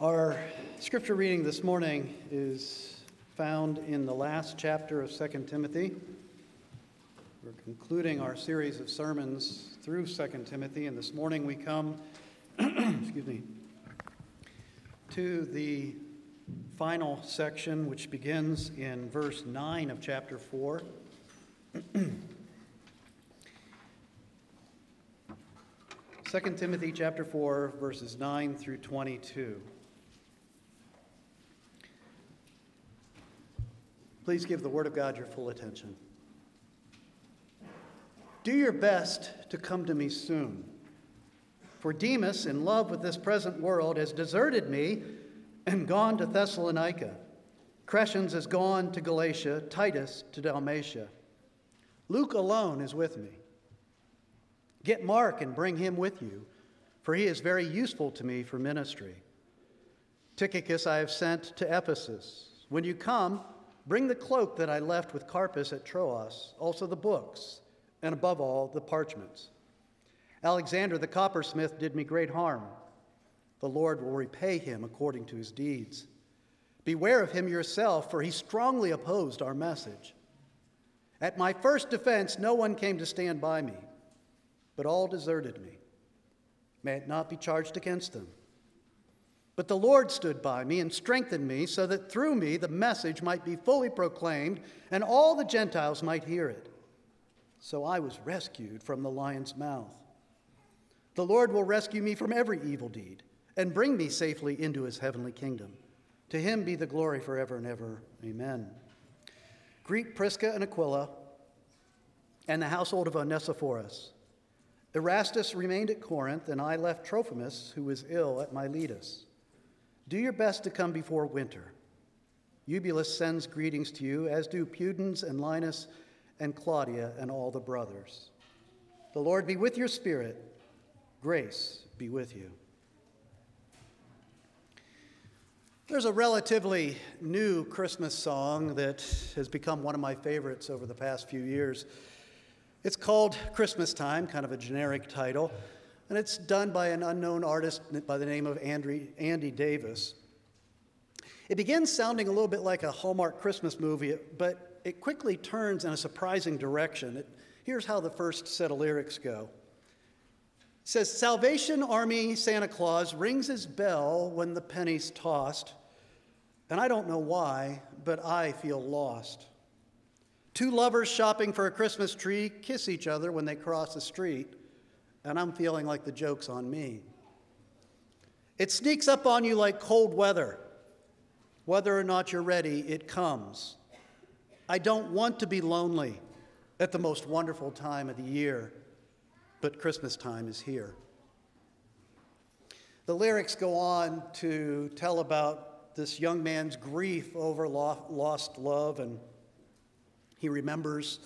Our scripture reading this morning is found in the last chapter of 2 Timothy. We're concluding our series of sermons through 2 Timothy, and this morning we come, excuse me, to the final section, which begins in verse 9 of chapter 4. 2 Timothy chapter 4 verses 9 through 22. Please give the word of God your full attention. Do your best to come to me soon. For Demas, in love with this present world, has deserted me and gone to Thessalonica. Crescens has gone to Galatia, Titus to Dalmatia. Luke alone is with me. Get Mark and bring him with you, for he is very useful to me for ministry. Tychicus I have sent to Ephesus. When you come, bring the cloak that I left with Carpus at Troas, also the books, and above all, the parchments. Alexander the coppersmith did me great harm. The Lord will repay him according to his deeds. Beware of him yourself, for he strongly opposed our message. At my first defense, no one came to stand by me but all deserted me. May it not be charged against them. But the Lord stood by me and strengthened me so that through me the message might be fully proclaimed and all the Gentiles might hear it. So I was rescued from the lion's mouth. The Lord will rescue me from every evil deed and bring me safely into his heavenly kingdom. To him be the glory forever and ever. Amen. Greet Prisca and Aquila and the household of Onesiphorus. Erastus remained at Corinth, and I left Trophimus, who was ill at Miletus. Do your best to come before winter. Eubulus sends greetings to you, as do Pudens and Linus and Claudia and all the brothers. The Lord be with your spirit. Grace be with you. There's a relatively new Christmas song that has become one of my favorites over the past few years. It's called Christmas Time, kind of a generic title, and it's done by an unknown artist by the name of Andy, Andy Davis. It begins sounding a little bit like a Hallmark Christmas movie, but it quickly turns in a surprising direction. It, here's how the first set of lyrics go. It says, Salvation Army Santa Claus rings his bell when the penny's tossed, and I don't know why, but I feel lost. Two lovers shopping for a Christmas tree kiss each other when they cross the street, and I'm feeling like the joke's on me. It sneaks up on you like cold weather. Whether or not you're ready, it comes. I don't want to be lonely at the most wonderful time of the year, but Christmas time is here. The lyrics go on to tell about this young man's grief over lost love and he remembers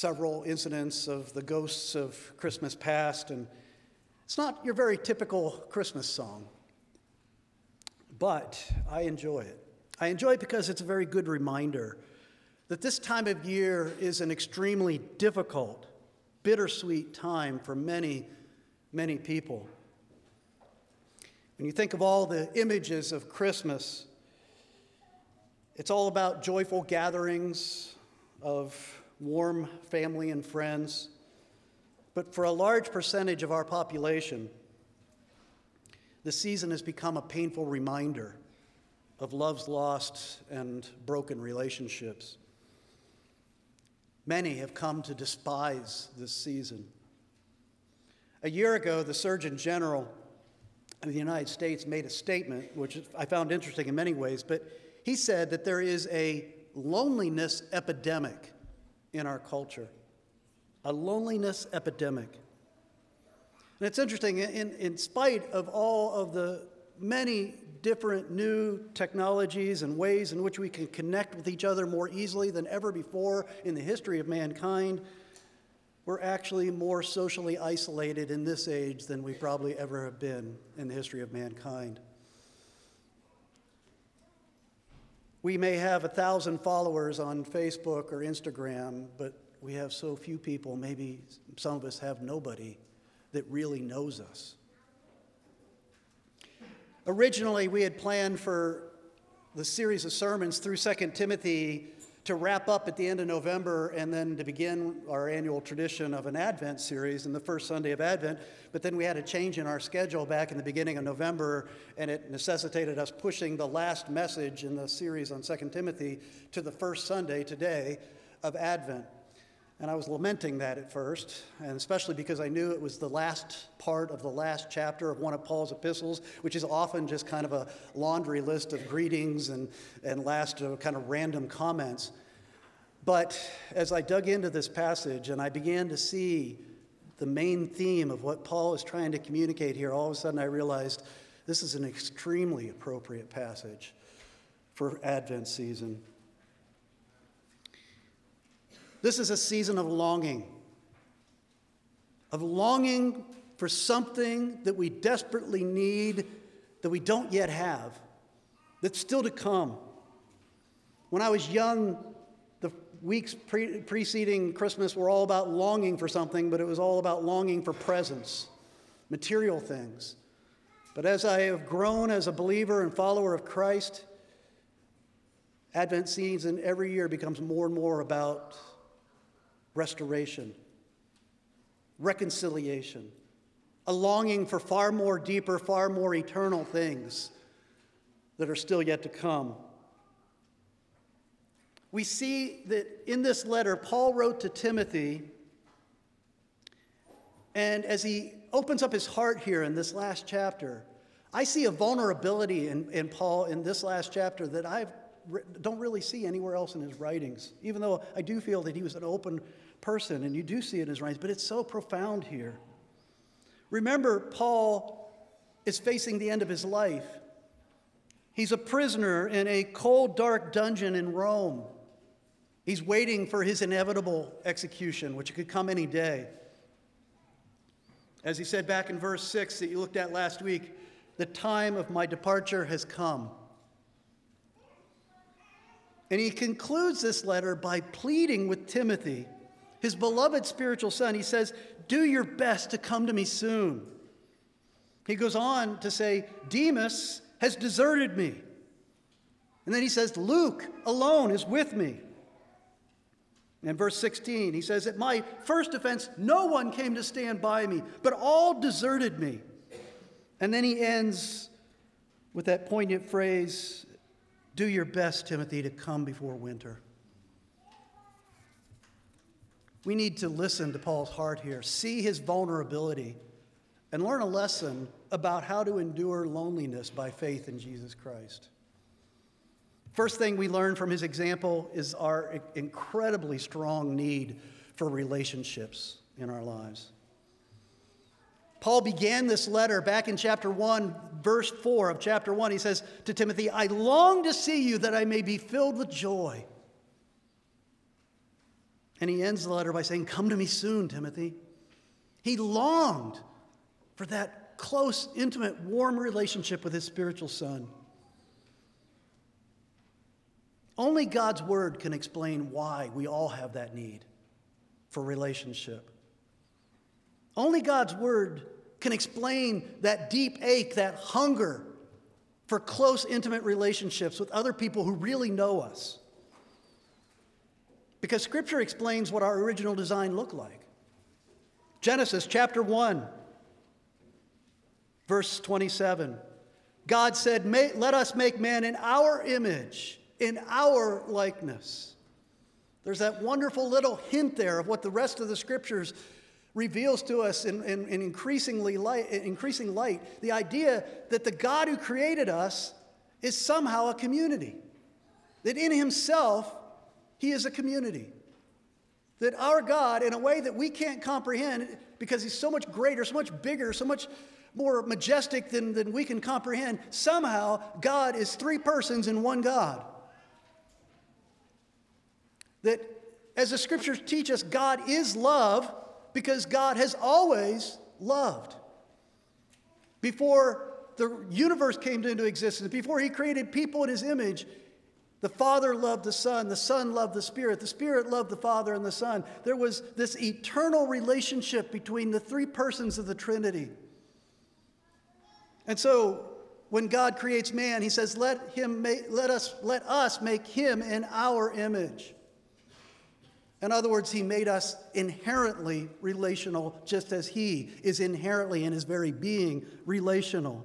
several incidents of the ghosts of Christmas past, and it's not your very typical Christmas song, but I enjoy it. I enjoy it because it's a very good reminder that this time of year is an extremely difficult, bittersweet time for many, many people. When you think of all the images of Christmas, it's all about joyful gatherings, of warm family and friends. But for a large percentage of our population, the season has become a painful reminder of loves lost and broken relationships. Many have come to despise this season. A year ago, the Surgeon General of the United States made a statement, which I found interesting in many ways, but he said that there is a loneliness epidemic in our culture. A loneliness epidemic. And it's interesting, in, in spite of all of the many different new technologies and ways in which we can connect with each other more easily than ever before in the history of mankind, we're actually more socially isolated in this age than we probably ever have been in the history of mankind. We may have a thousand followers on Facebook or Instagram, but we have so few people, maybe some of us have nobody that really knows us. Originally, we had planned for the series of sermons through 2 Timothy to wrap up at the end of November and then to begin our annual tradition of an Advent series in the first Sunday of Advent. But then we had a change in our schedule back in the beginning of November, and it necessitated us pushing the last message in the series on 2 Timothy to the first Sunday today of Advent. And I was lamenting that at first, and especially because I knew it was the last part of the last chapter of one of Paul's epistles, which is often just kind of a laundry list of greetings and, and last uh, kind of random comments. But as I dug into this passage and I began to see the main theme of what Paul is trying to communicate here, all of a sudden I realized this is an extremely appropriate passage for Advent season. This is a season of longing, of longing for something that we desperately need that we don't yet have, that's still to come. When I was young, the weeks pre- preceding Christmas were all about longing for something, but it was all about longing for presents, material things. But as I have grown as a believer and follower of Christ, Advent season every year becomes more and more about restoration, reconciliation, a longing for far more deeper, far more eternal things that are still yet to come. We see that in this letter, Paul wrote to Timothy, and as he opens up his heart here in this last chapter, I see a vulnerability in, in Paul in this last chapter that I don't really see anywhere else in his writings, even though I do feel that he was an open person, and you do see it in his writings, but it's so profound here. Remember, Paul is facing the end of his life. He's a prisoner in a cold, dark dungeon in Rome. He's waiting for his inevitable execution, which could come any day. As he said back in verse 6 that you looked at last week, the time of my departure has come. And he concludes this letter by pleading with Timothy his beloved spiritual son, he says, Do your best to come to me soon. He goes on to say, Demas has deserted me. And then he says, Luke alone is with me. In verse 16, he says, At my first offense, no one came to stand by me, but all deserted me. And then he ends with that poignant phrase, Do your best, Timothy, to come before winter. We need to listen to Paul's heart here, see his vulnerability, and learn a lesson about how to endure loneliness by faith in Jesus Christ. First thing we learn from his example is our incredibly strong need for relationships in our lives. Paul began this letter back in chapter 1, verse 4 of chapter 1. He says to Timothy, I long to see you that I may be filled with joy. And he ends the letter by saying, Come to me soon, Timothy. He longed for that close, intimate, warm relationship with his spiritual son. Only God's word can explain why we all have that need for relationship. Only God's word can explain that deep ache, that hunger for close, intimate relationships with other people who really know us. Because Scripture explains what our original design looked like. Genesis chapter 1, verse 27. God said, Let us make man in our image, in our likeness. There's that wonderful little hint there of what the rest of the scriptures reveals to us in, in, in increasingly light, increasing light the idea that the God who created us is somehow a community. That in himself, he is a community. That our God, in a way that we can't comprehend, because He's so much greater, so much bigger, so much more majestic than, than we can comprehend, somehow God is three persons in one God. That, as the scriptures teach us, God is love because God has always loved. Before the universe came into existence, before He created people in His image, the Father loved the Son, the Son loved the Spirit, the Spirit loved the Father and the Son. There was this eternal relationship between the three persons of the Trinity. And so, when God creates man, he says, let, him make, let, us, let us make him in our image. In other words, he made us inherently relational, just as he is inherently in his very being relational.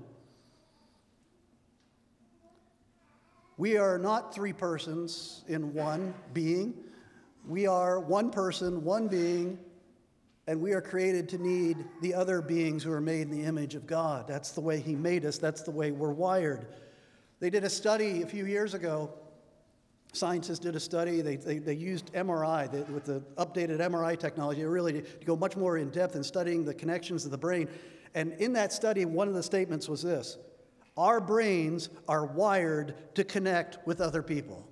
We are not three persons in one being. We are one person, one being, and we are created to need the other beings who are made in the image of God. That's the way He made us, that's the way we're wired. They did a study a few years ago. Scientists did a study. They, they, they used MRI, they, with the updated MRI technology, really to go much more in depth in studying the connections of the brain. And in that study, one of the statements was this Our brains are wired to connect with other people.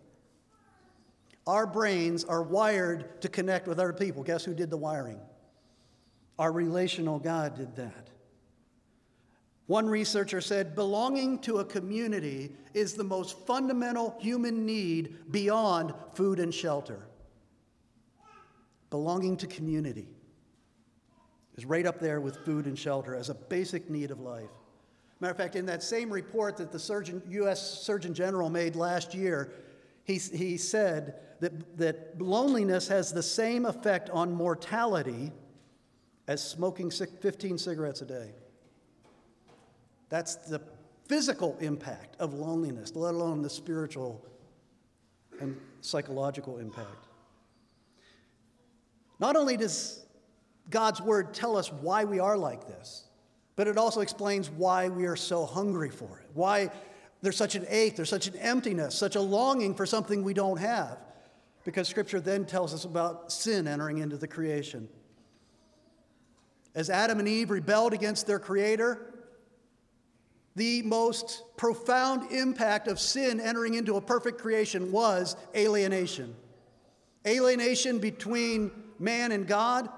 Our brains are wired to connect with other people. Guess who did the wiring? Our relational God did that. One researcher said belonging to a community is the most fundamental human need beyond food and shelter. Belonging to community is right up there with food and shelter as a basic need of life. Matter of fact, in that same report that the Surgeon, U.S. Surgeon General made last year, he, he said that, that loneliness has the same effect on mortality as smoking 15 cigarettes a day. That's the physical impact of loneliness, let alone the spiritual and psychological impact. Not only does God's word tell us why we are like this, but it also explains why we are so hungry for it, why there's such an ache, there's such an emptiness, such a longing for something we don't have. Because scripture then tells us about sin entering into the creation. As Adam and Eve rebelled against their Creator, the most profound impact of sin entering into a perfect creation was alienation. Alienation between man and God,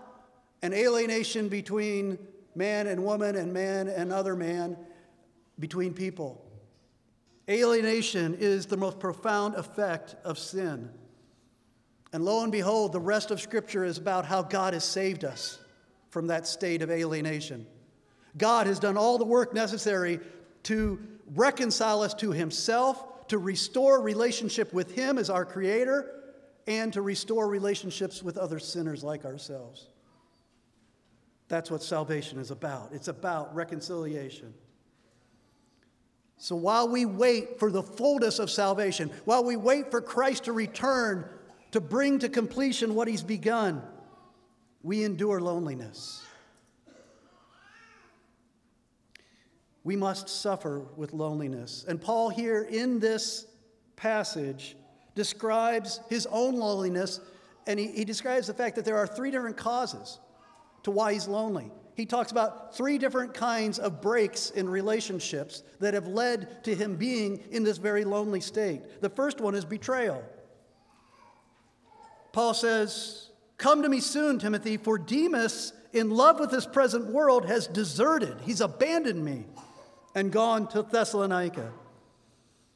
and alienation between man and woman, and man and other man, between people. Alienation is the most profound effect of sin. And lo and behold, the rest of Scripture is about how God has saved us from that state of alienation. God has done all the work necessary to reconcile us to Himself, to restore relationship with Him as our Creator, and to restore relationships with other sinners like ourselves. That's what salvation is about. It's about reconciliation. So while we wait for the fullness of salvation, while we wait for Christ to return to bring to completion what He's begun, we endure loneliness. We must suffer with loneliness. And Paul, here in this passage, describes his own loneliness, and he, he describes the fact that there are three different causes to why he's lonely. He talks about three different kinds of breaks in relationships that have led to him being in this very lonely state. The first one is betrayal. Paul says, Come to me soon, Timothy, for Demas, in love with this present world, has deserted. He's abandoned me and gone to Thessalonica.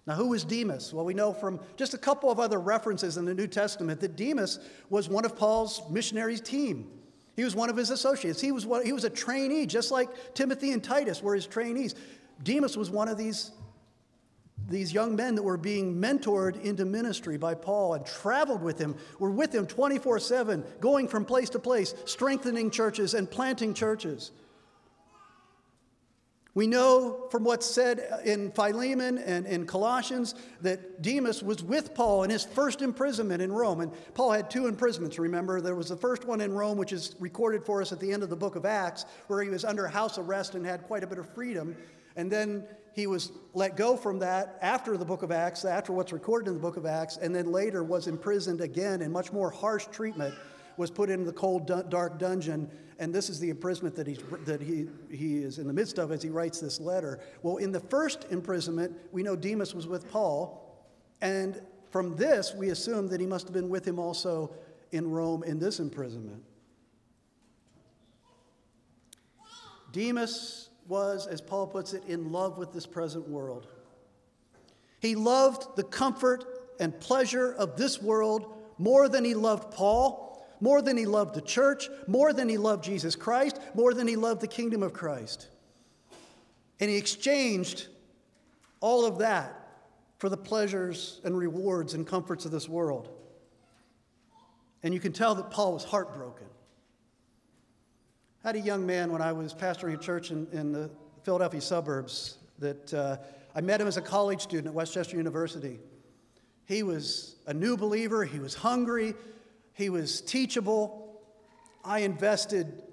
Now, who was Demas? Well, we know from just a couple of other references in the New Testament that Demas was one of Paul's missionaries' team. He was one of his associates. He was, one, he was a trainee, just like Timothy and Titus were his trainees. Demas was one of these these young men that were being mentored into ministry by Paul and traveled with him, were with him 24 7, going from place to place, strengthening churches and planting churches. We know from what's said in Philemon and in Colossians that Demas was with Paul in his first imprisonment in Rome. And Paul had two imprisonments, remember. There was the first one in Rome, which is recorded for us at the end of the book of Acts, where he was under house arrest and had quite a bit of freedom. And then he was let go from that after the book of Acts, after what's recorded in the book of Acts, and then later was imprisoned again in much more harsh treatment, was put into the cold, dark dungeon. And this is the imprisonment that, he's, that he, he is in the midst of as he writes this letter. Well, in the first imprisonment, we know Demas was with Paul. And from this, we assume that he must have been with him also in Rome in this imprisonment. Demas was, as Paul puts it, in love with this present world. He loved the comfort and pleasure of this world more than he loved Paul, more than he loved the church, more than he loved Jesus Christ, more than he loved the kingdom of Christ. And he exchanged all of that for the pleasures and rewards and comforts of this world. And you can tell that Paul was heartbroken. I had a young man when I was pastoring a church in, in the Philadelphia suburbs that uh, I met him as a college student at West Chester University. He was a new believer, he was hungry, he was teachable. I invested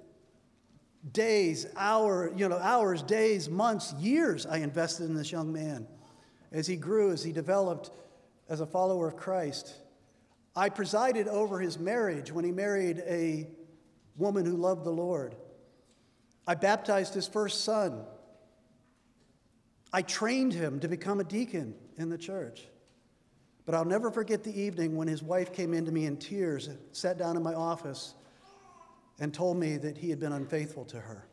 days, hour, you know, hours, days, months, years I invested in this young man as he grew, as he developed as a follower of Christ. I presided over his marriage when he married a woman who loved the Lord. I baptized his first son. I trained him to become a deacon in the church. But I'll never forget the evening when his wife came into me in tears, sat down in my office, and told me that he had been unfaithful to her,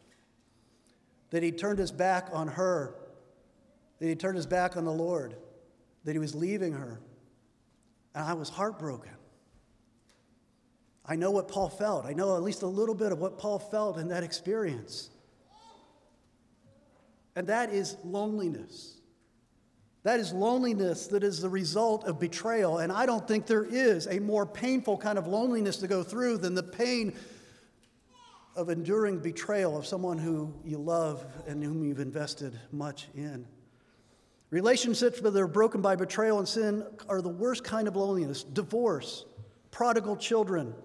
that he turned his back on her, that he turned his back on the Lord, that he was leaving her. And I was heartbroken. I know what Paul felt. I know at least a little bit of what Paul felt in that experience. And that is loneliness. That is loneliness that is the result of betrayal. And I don't think there is a more painful kind of loneliness to go through than the pain of enduring betrayal of someone who you love and whom you've invested much in. Relationships that are broken by betrayal and sin are the worst kind of loneliness. Divorce, prodigal children,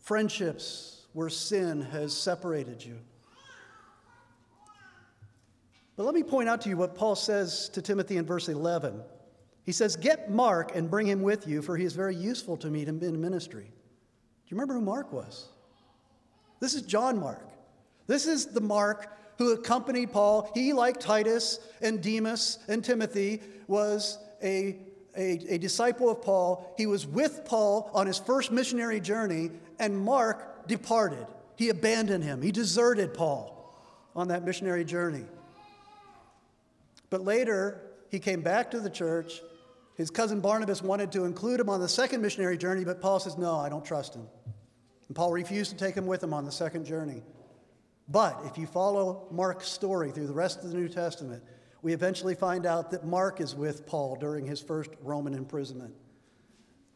friendships where sin has separated you. But let me point out to you what Paul says to Timothy in verse 11. He says, Get Mark and bring him with you, for he is very useful to me in ministry. Do you remember who Mark was? This is John Mark. This is the Mark who accompanied Paul. He, like Titus and Demas and Timothy, was a, a, a, disciple of Paul. He was with Paul on his first missionary journey, and Mark departed. He abandoned him, he deserted Paul on that missionary journey. But later, he came back to the church. His cousin Barnabas wanted to include him on the second missionary journey, but Paul says, No, I don't trust him. And Paul refused to take him with him on the second journey. But if you follow Mark's story through the rest of the New Testament, we eventually find out that Mark is with Paul during his first Roman imprisonment.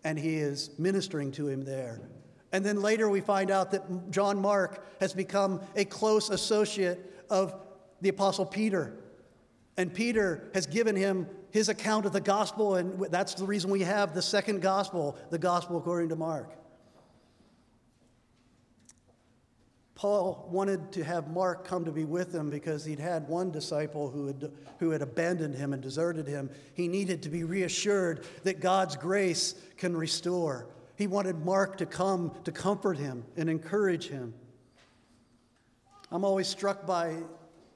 And he is ministering to him there. And then later we find out that John Mark has become a close associate of the Apostle Peter. And Peter has given him his account of the gospel, and that's the reason we have the second gospel, the gospel according to Mark. Paul wanted to have Mark come to be with him because he'd had one disciple who had, who had abandoned him and deserted him. He needed to be reassured that God's grace can restore. He wanted Mark to come to comfort him and encourage him. I'm always struck by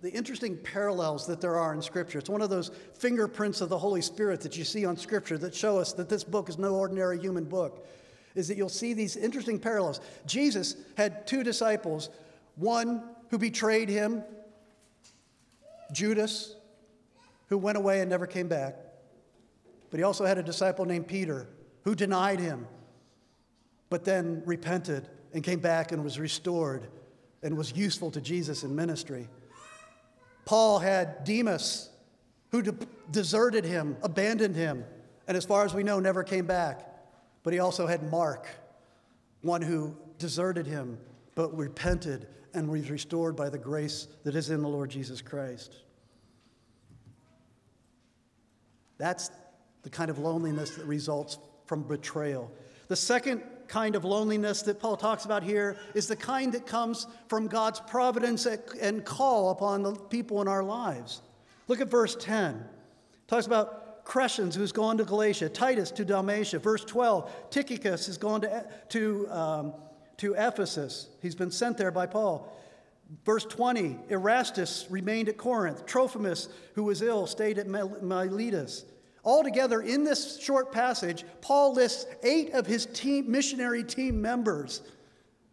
the interesting parallels that there are in Scripture. It's one of those fingerprints of the Holy Spirit that you see on Scripture that show us that this book is no ordinary human book is that you'll see these interesting parallels. Jesus had two disciples, one who betrayed him, Judas, who went away and never came back. But he also had a disciple named Peter who denied him, but then repented and came back and was restored and was useful to Jesus in ministry. Paul had Demas who de- deserted him, abandoned him, and as far as we know, never came back. But he also had Mark, one who deserted him but repented and was restored by the grace that is in the Lord Jesus Christ. That's the kind of loneliness that results from betrayal. The second kind of loneliness that Paul talks about here is the kind that comes from God's providence and call upon the people in our lives. Look at verse 10. It talks about Crescens, who's gone to Galatia, Titus to Dalmatia. Verse 12, Tychicus has gone to, to, um, to Ephesus. He's been sent there by Paul. Verse 20, Erastus remained at Corinth. Trophimus, who was ill, stayed at Miletus. Altogether, in this short passage, Paul lists eight of his team, missionary team members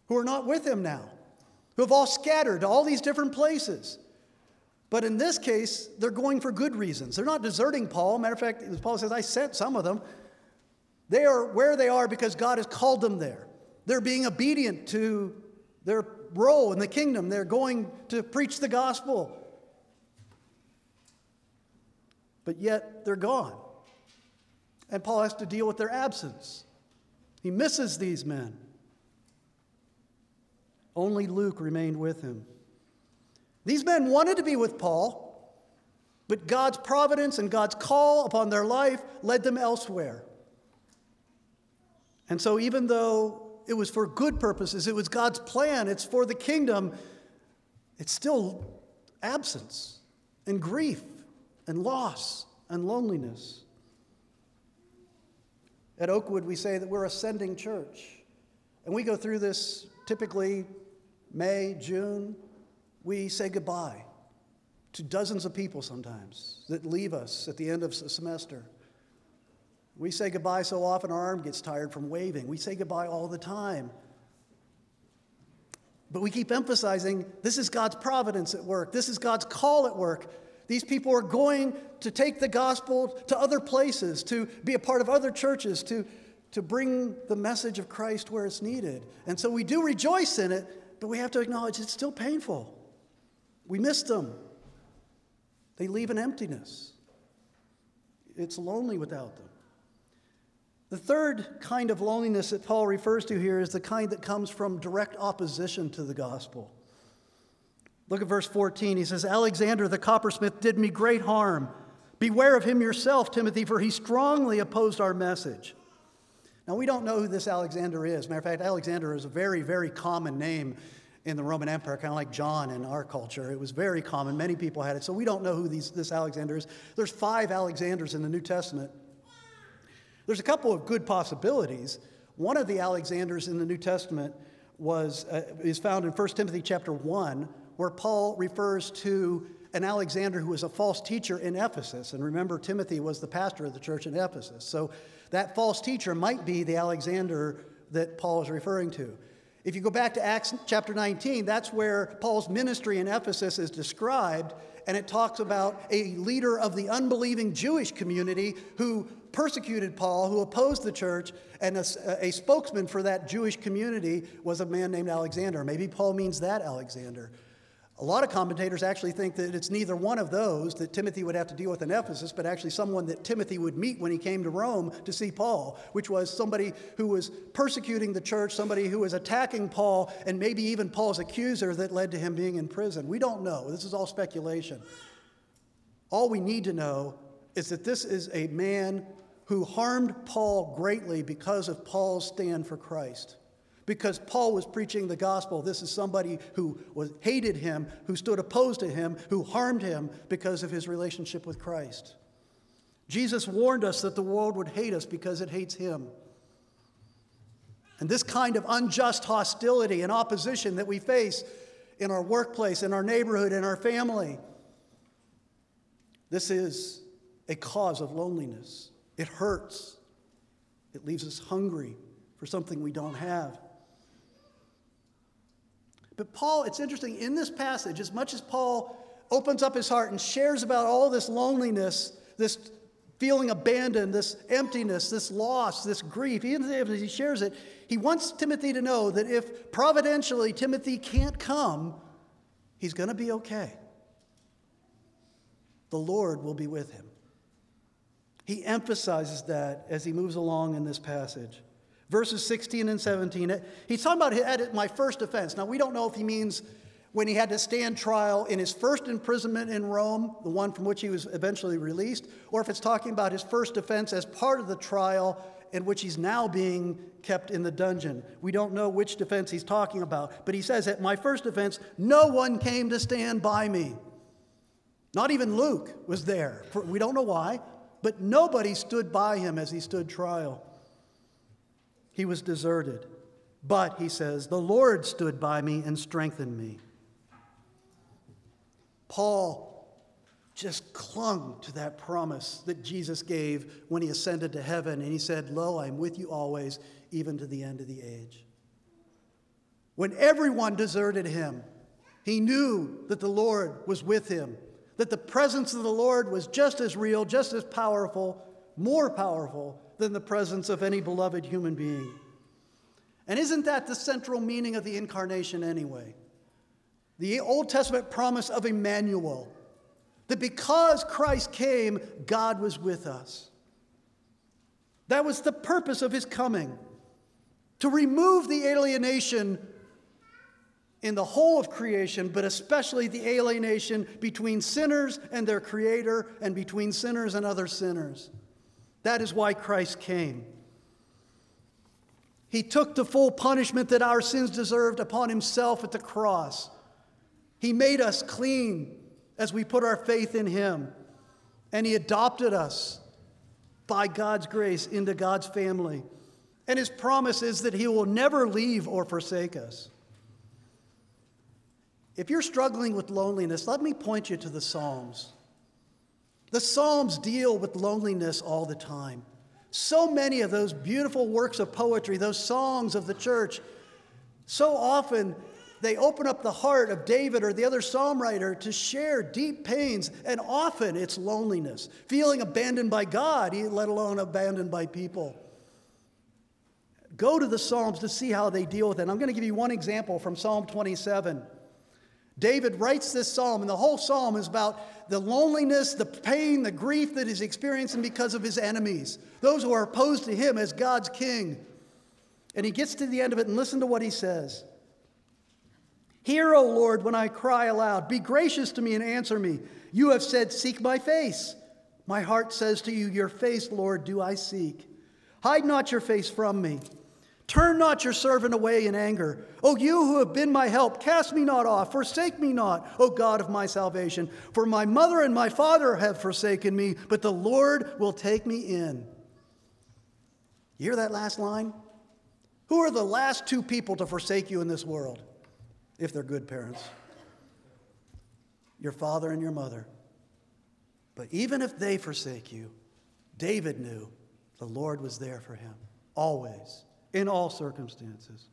who are not with him now, who have all scattered to all these different places. But in this case, they're going for good reasons. They're not deserting Paul. Matter of fact, as Paul says, I sent some of them. They are where they are because God has called them there. They're being obedient to their role in the kingdom. They're going to preach the gospel. but yet they're gone. And Paul has to deal with their absence. He misses these men. Only Luke remained with him. These men wanted to be with Paul, but God's providence and God's call upon their life led them elsewhere. And so, even though it was for good purposes, it was God's plan, it's for the kingdom, it's still absence and grief and loss and loneliness. At Oakwood, we say that we're a sending church. And we go through this typically May, June. We say goodbye to dozens of people sometimes that leave us at the end of a semester. We say goodbye so often our arm gets tired from waving. We say goodbye all the time. But we keep emphasizing this is God's providence at work, this is God's call at work. These people are going to take the gospel to other places, to be a part of other churches, to, to bring the message of Christ where it's needed. And so we do rejoice in it, but we have to acknowledge it's still painful. We miss them, they leave an emptiness. It's lonely without them. The third kind of loneliness that Paul refers to here is the kind that comes from direct opposition to the gospel. Look at verse 14. He says, Alexander the coppersmith did me great harm. Beware of him yourself, Timothy, for he strongly opposed our message. Now, we don't know who this Alexander is. Matter of fact, Alexander is a very, very common name in the Roman Empire, kind of like John in our culture. It was very common. Many people had it. So we don't know who these, this Alexander is. There's five Alexanders in the New Testament. There's a couple of good possibilities. One of the Alexanders in the New Testament was, uh, is found in 1 Timothy chapter 1, where Paul refers to an Alexander who was a false teacher in Ephesus. And remember, Timothy was the pastor of the church in Ephesus. So that false teacher might be the Alexander that Paul is referring to. If you go back to Acts chapter 19, that's where Paul's ministry in Ephesus is described, and it talks about a leader of the unbelieving Jewish community who persecuted Paul, who opposed the church, and a, a, spokesman for that Jewish community was a man named Alexander. Maybe Paul means that Alexander. A lot of commentators actually think that it's neither one of those that Timothy would have to deal with in Ephesus, but actually someone that Timothy would meet when he came to Rome to see Paul, which was somebody who was persecuting the church, somebody who was attacking Paul, and maybe even Paul's accuser that led to him being in prison. We don't know. This is all speculation. All we need to know is that this is a man who harmed Paul greatly because of Paul's stand for Christ because Paul was preaching the gospel. This is somebody who was, hated him, who stood opposed to him, who harmed him because of his relationship with Christ. Jesus warned us that the world would hate us because it hates him. And this kind of unjust hostility and opposition that we face in our workplace, in our neighborhood, in our family, this is a cause of loneliness. It hurts. It leaves us hungry for something we don't have. But Paul, it's interesting, in this passage, as much as Paul opens up his heart and shares about all this loneliness, this feeling abandoned, this emptiness, this loss, this grief, even if he shares it, he wants Timothy to know that if providentially Timothy can't come, he's going to be okay. The Lord will be with him. He emphasizes that as he moves along in this passage verses 16 and 17. He's talking about at my first offense. Now, we don't know if he means when he had to stand trial in his first imprisonment in Rome, the one from which he was eventually released, or if it's talking about his first offense as part of the trial in which he's now being kept in the dungeon. We don't know which defense he's talking about, but he says, At my first offense, no one came to stand by me. Not even Luke was there. We don't know why, but nobody stood by him as he stood trial. He was deserted. But, he says, the Lord stood by me and strengthened me. Paul just clung to that promise that Jesus gave when he ascended to heaven, and he said, Lo, I'm with you always, even to the end of the age. When everyone deserted him, he knew that the Lord was with him, that the presence of the Lord was just as real, just as powerful, more powerful than the presence of any beloved human being. And isn't that the central meaning of the incarnation anyway? The Old Testament promise of Emmanuel, That because Christ came, God was with us. That was the purpose of his coming to remove the alienation in the whole of creation, but especially the alienation between sinners and their Creator and between sinners and other sinners. That is why Christ came. He took the full punishment that our sins deserved upon himself at the cross. He made us clean as we put our faith in him, and he adopted us by God's grace into God's family. And his promise is that he will never leave or forsake us. If you're struggling with loneliness, let me point you to the Psalms. The Psalms deal with loneliness all the time. So many of those beautiful works of poetry, those songs of the church, so often they open up the heart of David or the other psalm writer to share deep pains, and often it's loneliness, feeling abandoned by God, let alone abandoned by people. Go to the Psalms to see how they deal with it. I'm going to give you one example from Psalm 27. David writes this psalm, and the whole psalm is about the loneliness, the pain, the grief that he's experiencing because of his enemies, those who are opposed to him as God's king. And he gets to the end of it, and listen to what he says Hear, O Lord, when I cry aloud. Be gracious to me and answer me. You have said, Seek my face. My heart says to you, Your face, Lord, do I seek. Hide not your face from me. Turn not your servant away in anger. O you who have been my help, cast me not off, forsake me not, O God of my salvation. For my mother and my father have forsaken me, but the Lord will take me in. You hear that last line? Who are the last two people to forsake you in this world, if they're good parents? Your father and your mother. But even if they forsake you, David knew the Lord was there for him, always in all circumstances.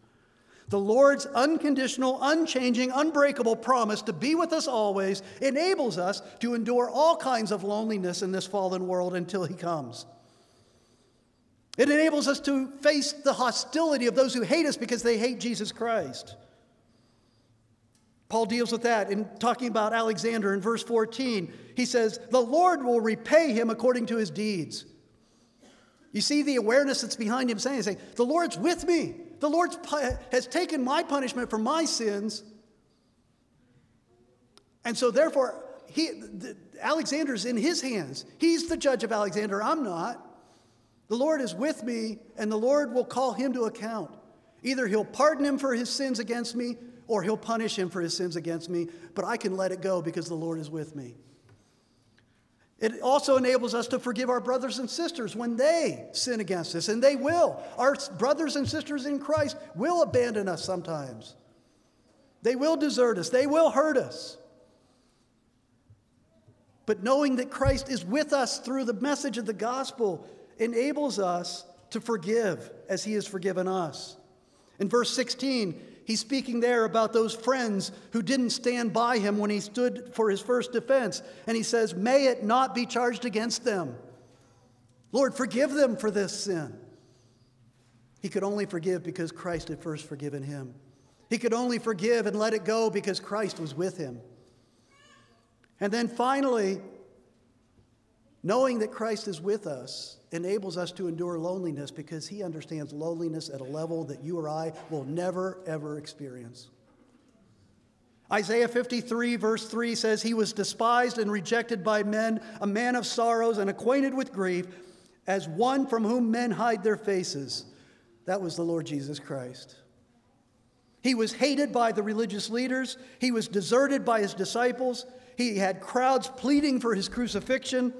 The Lord's unconditional, unchanging, unbreakable promise to be with us always enables us to endure all kinds of loneliness in this fallen world until He comes. It enables us to face the hostility of those who hate us because they hate Jesus Christ. Paul deals with that in talking about Alexander in verse 14. He says, The Lord will repay him according to his deeds. You see the awareness that's behind him saying, saying The Lord's with me. The Lord has taken my punishment for my sins. And so, therefore, he, the, Alexander's in his hands. He's the judge of Alexander. I'm not. The Lord is with me, and the Lord will call him to account. Either he'll pardon him for his sins against me, or he'll punish him for his sins against me, but I can let it go because the Lord is with me. It also enables us to forgive our brothers and sisters when they sin against us, and they will. Our brothers and sisters in Christ will abandon us sometimes. They will desert us, they will hurt us. But knowing that Christ is with us through the message of the gospel enables us to forgive as he has forgiven us. In verse 16, He's speaking there about those friends who didn't stand by him when he stood for his first defense. And he says, May it not be charged against them. Lord, forgive them for this sin. He could only forgive because Christ had first forgiven him. He could only forgive and let it go because Christ was with him. And then finally, knowing that Christ is with us, enables us to endure loneliness because he understands loneliness at a level that you or I will never, ever experience. Isaiah 53, verse 3 says, He was despised and rejected by men, a man of sorrows and acquainted with grief, as one from whom men hide their faces. That was the Lord Jesus Christ. He was hated by the religious leaders, he was deserted by his disciples, he had crowds pleading for his crucifixion.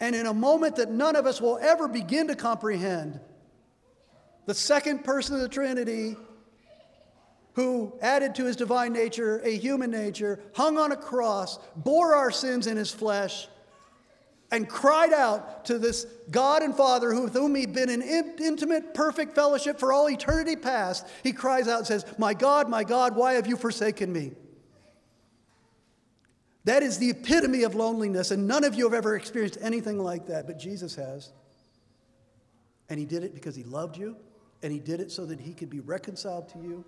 And in a moment that none of us will ever begin to comprehend, the second person of the Trinity, who added to his divine nature a human nature, hung on a cross, bore our sins in his flesh, and cried out to this God and Father with whom he'd been in intimate, perfect fellowship for all eternity past. He cries out and says, My God, my God, why have you forsaken me? That is the epitome of loneliness, and none of you have ever experienced anything like that, but Jesus has. And He did it because He loved you, and He did it so that He could be reconciled to you.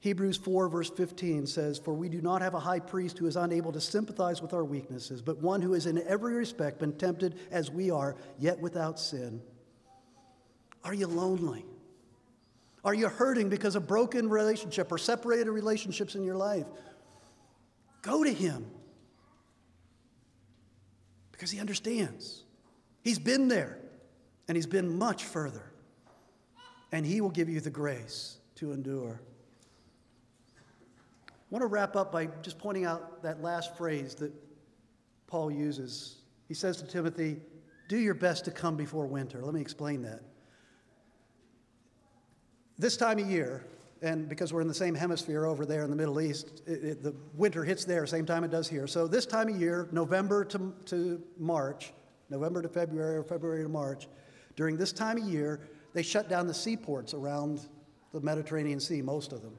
Hebrews 4, verse 15 says, For we do not have a high priest who is unable to sympathize with our weaknesses, but one who has in every respect been tempted as we are, yet without sin. Are you lonely? Are you hurting because of broken relationship or separated relationships in your life? Go to him because he understands. He's been there and he's been much further. And he will give you the grace to endure. I want to wrap up by just pointing out that last phrase that Paul uses. He says to Timothy, Do your best to come before winter. Let me explain that. This time of year, and because we're in the same hemisphere over there in the Middle East, it, it, the winter hits there, same time it does here. So, this time of year, November to, to March, November to February, or February to March, during this time of year, they shut down the seaports around the Mediterranean Sea, most of them.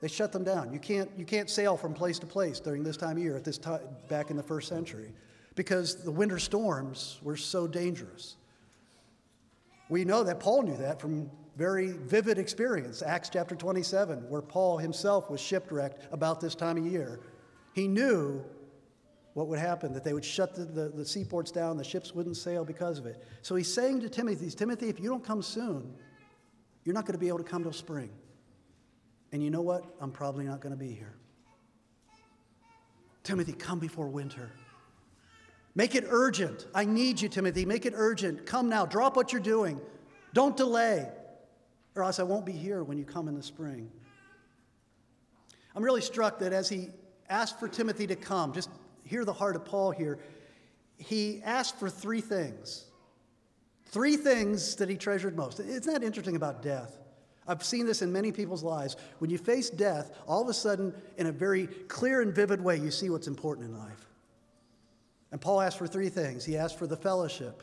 They shut them down. You can't, you can't sail from place to place during this time of year at this time back in the first century because the winter storms were so dangerous. We know that Paul knew that from very vivid experience, Acts chapter 27, where Paul himself was shipwrecked about this time of year. He knew what would happen, that they would shut the, the, the, seaports down, the ships wouldn't sail because of it. So he's saying to Timothy, Timothy, if you don't come soon, you're not going to be able to come till spring. And you know what? I'm probably not going to be here. Timothy, come before winter. Make it urgent. I need you, Timothy. Make it urgent. Come now. Drop what you're doing. Don't delay, or else I won't be here when you come in the spring. I'm really struck that as he asked for Timothy to come, just hear the heart of Paul here. He asked for three things. Three things that he treasured most. Isn't that interesting about death? I've seen this in many people's lives. When you face death, all of a sudden, in a very clear and vivid way, you see what's important in life. And Paul asked for three things he asked for the fellowship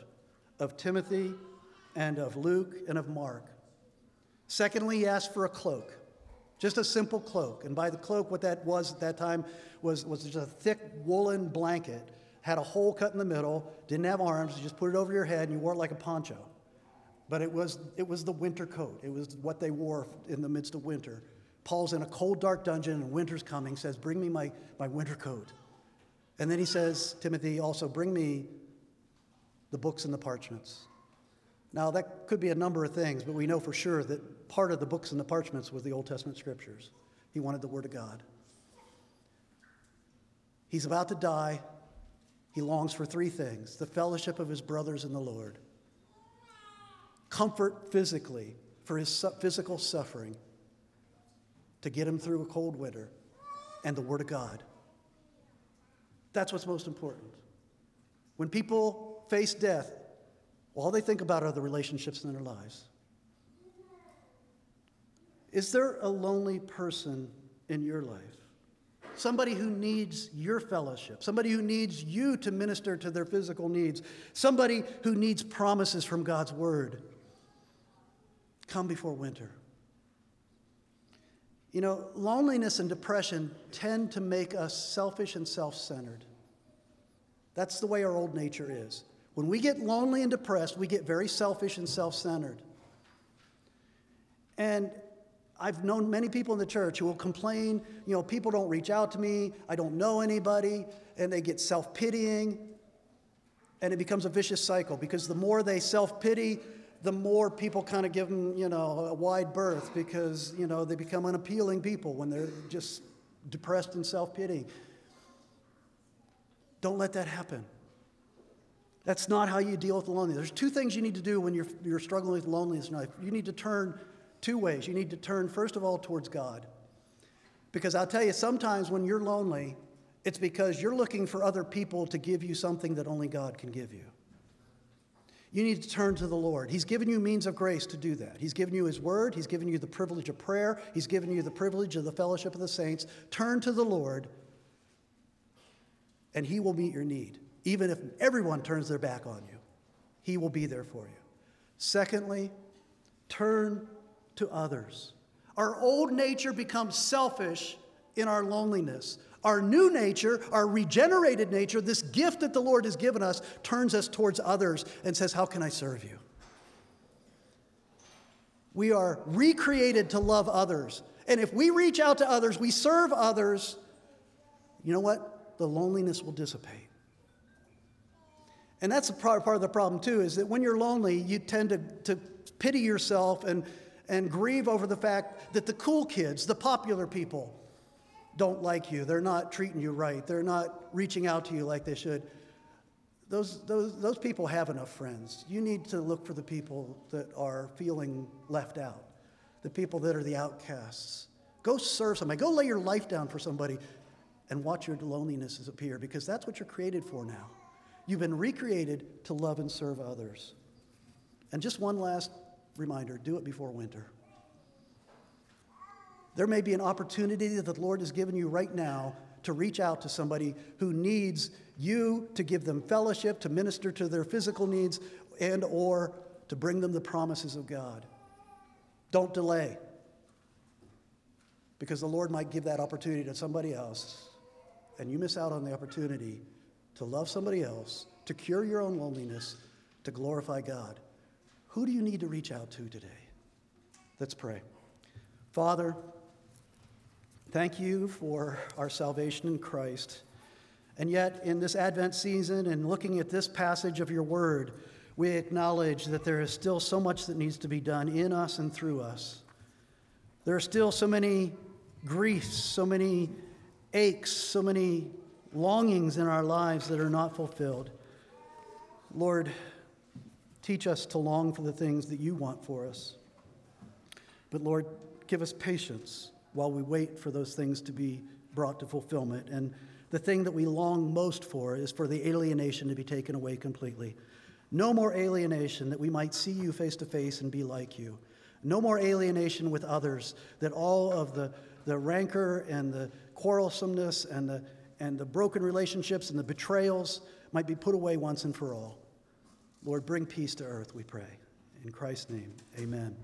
of Timothy and of Luke and of Mark. Secondly, he asked for a cloak, just a simple cloak. And by the cloak, what that was at that time was, was just a thick woolen blanket, had a hole cut in the middle, didn't have arms, you just put it over your head and you wore it like a poncho. But it was, it was the winter coat. It was what they wore in the midst of winter. Paul's in a cold, dark dungeon, and winter's coming, says, Bring me my, my winter coat. And then he says, Timothy, also bring me the books and the parchments. Now, that could be a number of things, but we know for sure that part of the books and the parchments was the Old Testament scriptures. He wanted the Word of God. He's about to die. He longs for three things the fellowship of his brothers in the Lord comfort physically for his physical suffering to get him through a cold winter, and the Word of God. That's what's most important. When people face death, all they think about are the relationships in their lives. Is there a lonely person in your life? Somebody who needs your fellowship, somebody who needs you to minister to their physical needs, somebody who needs promises from God's Word come before winter. You know, loneliness and depression tend to make us selfish and self centered. That's the way our old nature is. When we get lonely and depressed, we get very selfish and self centered. And I've known many people in the church who will complain, you know, people don't reach out to me, I don't know anybody, and they get self pitying. And it becomes a vicious cycle because the more they self pity, the more people kind of give them, you know, a wide berth because, you know, they become unappealing people when they're just depressed and self pity. Don't let that happen. That's not how you deal with loneliness. There's two things you need to do when you're, you're struggling with loneliness in life. You need to turn two ways. You need to turn, first of all, towards God. Because I'll tell you, sometimes when you're lonely, it's because you're looking for other people to give you something that only God can give you. You need to turn to the Lord. He's given you means of grace to do that. He's given you His Word. He's given you the privilege of prayer. He's given you the privilege of the fellowship of the saints. Turn to the Lord, and He will meet your need. Even if everyone turns their back on you, He will be there for you. Secondly, turn to others. Our old nature becomes selfish in our loneliness. Our new nature, our regenerated nature, this gift that the Lord has given us, turns us towards others and says, How can I serve you? We are recreated to love others. And if we reach out to others, we serve others, you know what? The loneliness will dissipate. And that's a part, part of the problem, too, is that when you're lonely, you tend to, to pity yourself and, and grieve over the fact that the cool kids, the popular people, don't like you. They're not treating you right. They're not reaching out to you like they should. Those, those, those people have enough friends. You need to look for the people that are feeling left out, the people that are the outcasts. Go serve somebody. Go lay your life down for somebody and watch your loneliness disappear because that's what you're created for now. You've been recreated to love and serve others. And just one last reminder do it before winter. There may be an opportunity that the Lord has given you right now to reach out to somebody who needs you to give them fellowship, to minister to their physical needs, and or to bring them the promises of God. Don't delay. Because the Lord might give that opportunity to somebody else, and you miss out on the opportunity to love somebody else, to cure your own loneliness, to glorify God. Who do you need to reach out to today? Let's pray. Father, Thank you for our salvation in Christ. And yet, in this Advent season and looking at this passage of your word, we acknowledge that there is still so much that needs to be done in us and through us. There are still so many griefs, so many aches, so many longings in our lives that are not fulfilled. Lord, teach us to long for the things that you want for us. But Lord, give us patience while we wait for those things to be brought to fulfillment. And the thing that we long most for is for the alienation to be taken away completely. No more alienation that we might see you face to face and be like you. No more alienation with others, that all of the, the rancor and the quarrelsomeness and the, and the broken relationships and the betrayals might be put away once and for all. Lord, bring peace to earth, we pray. In Christ's name, amen.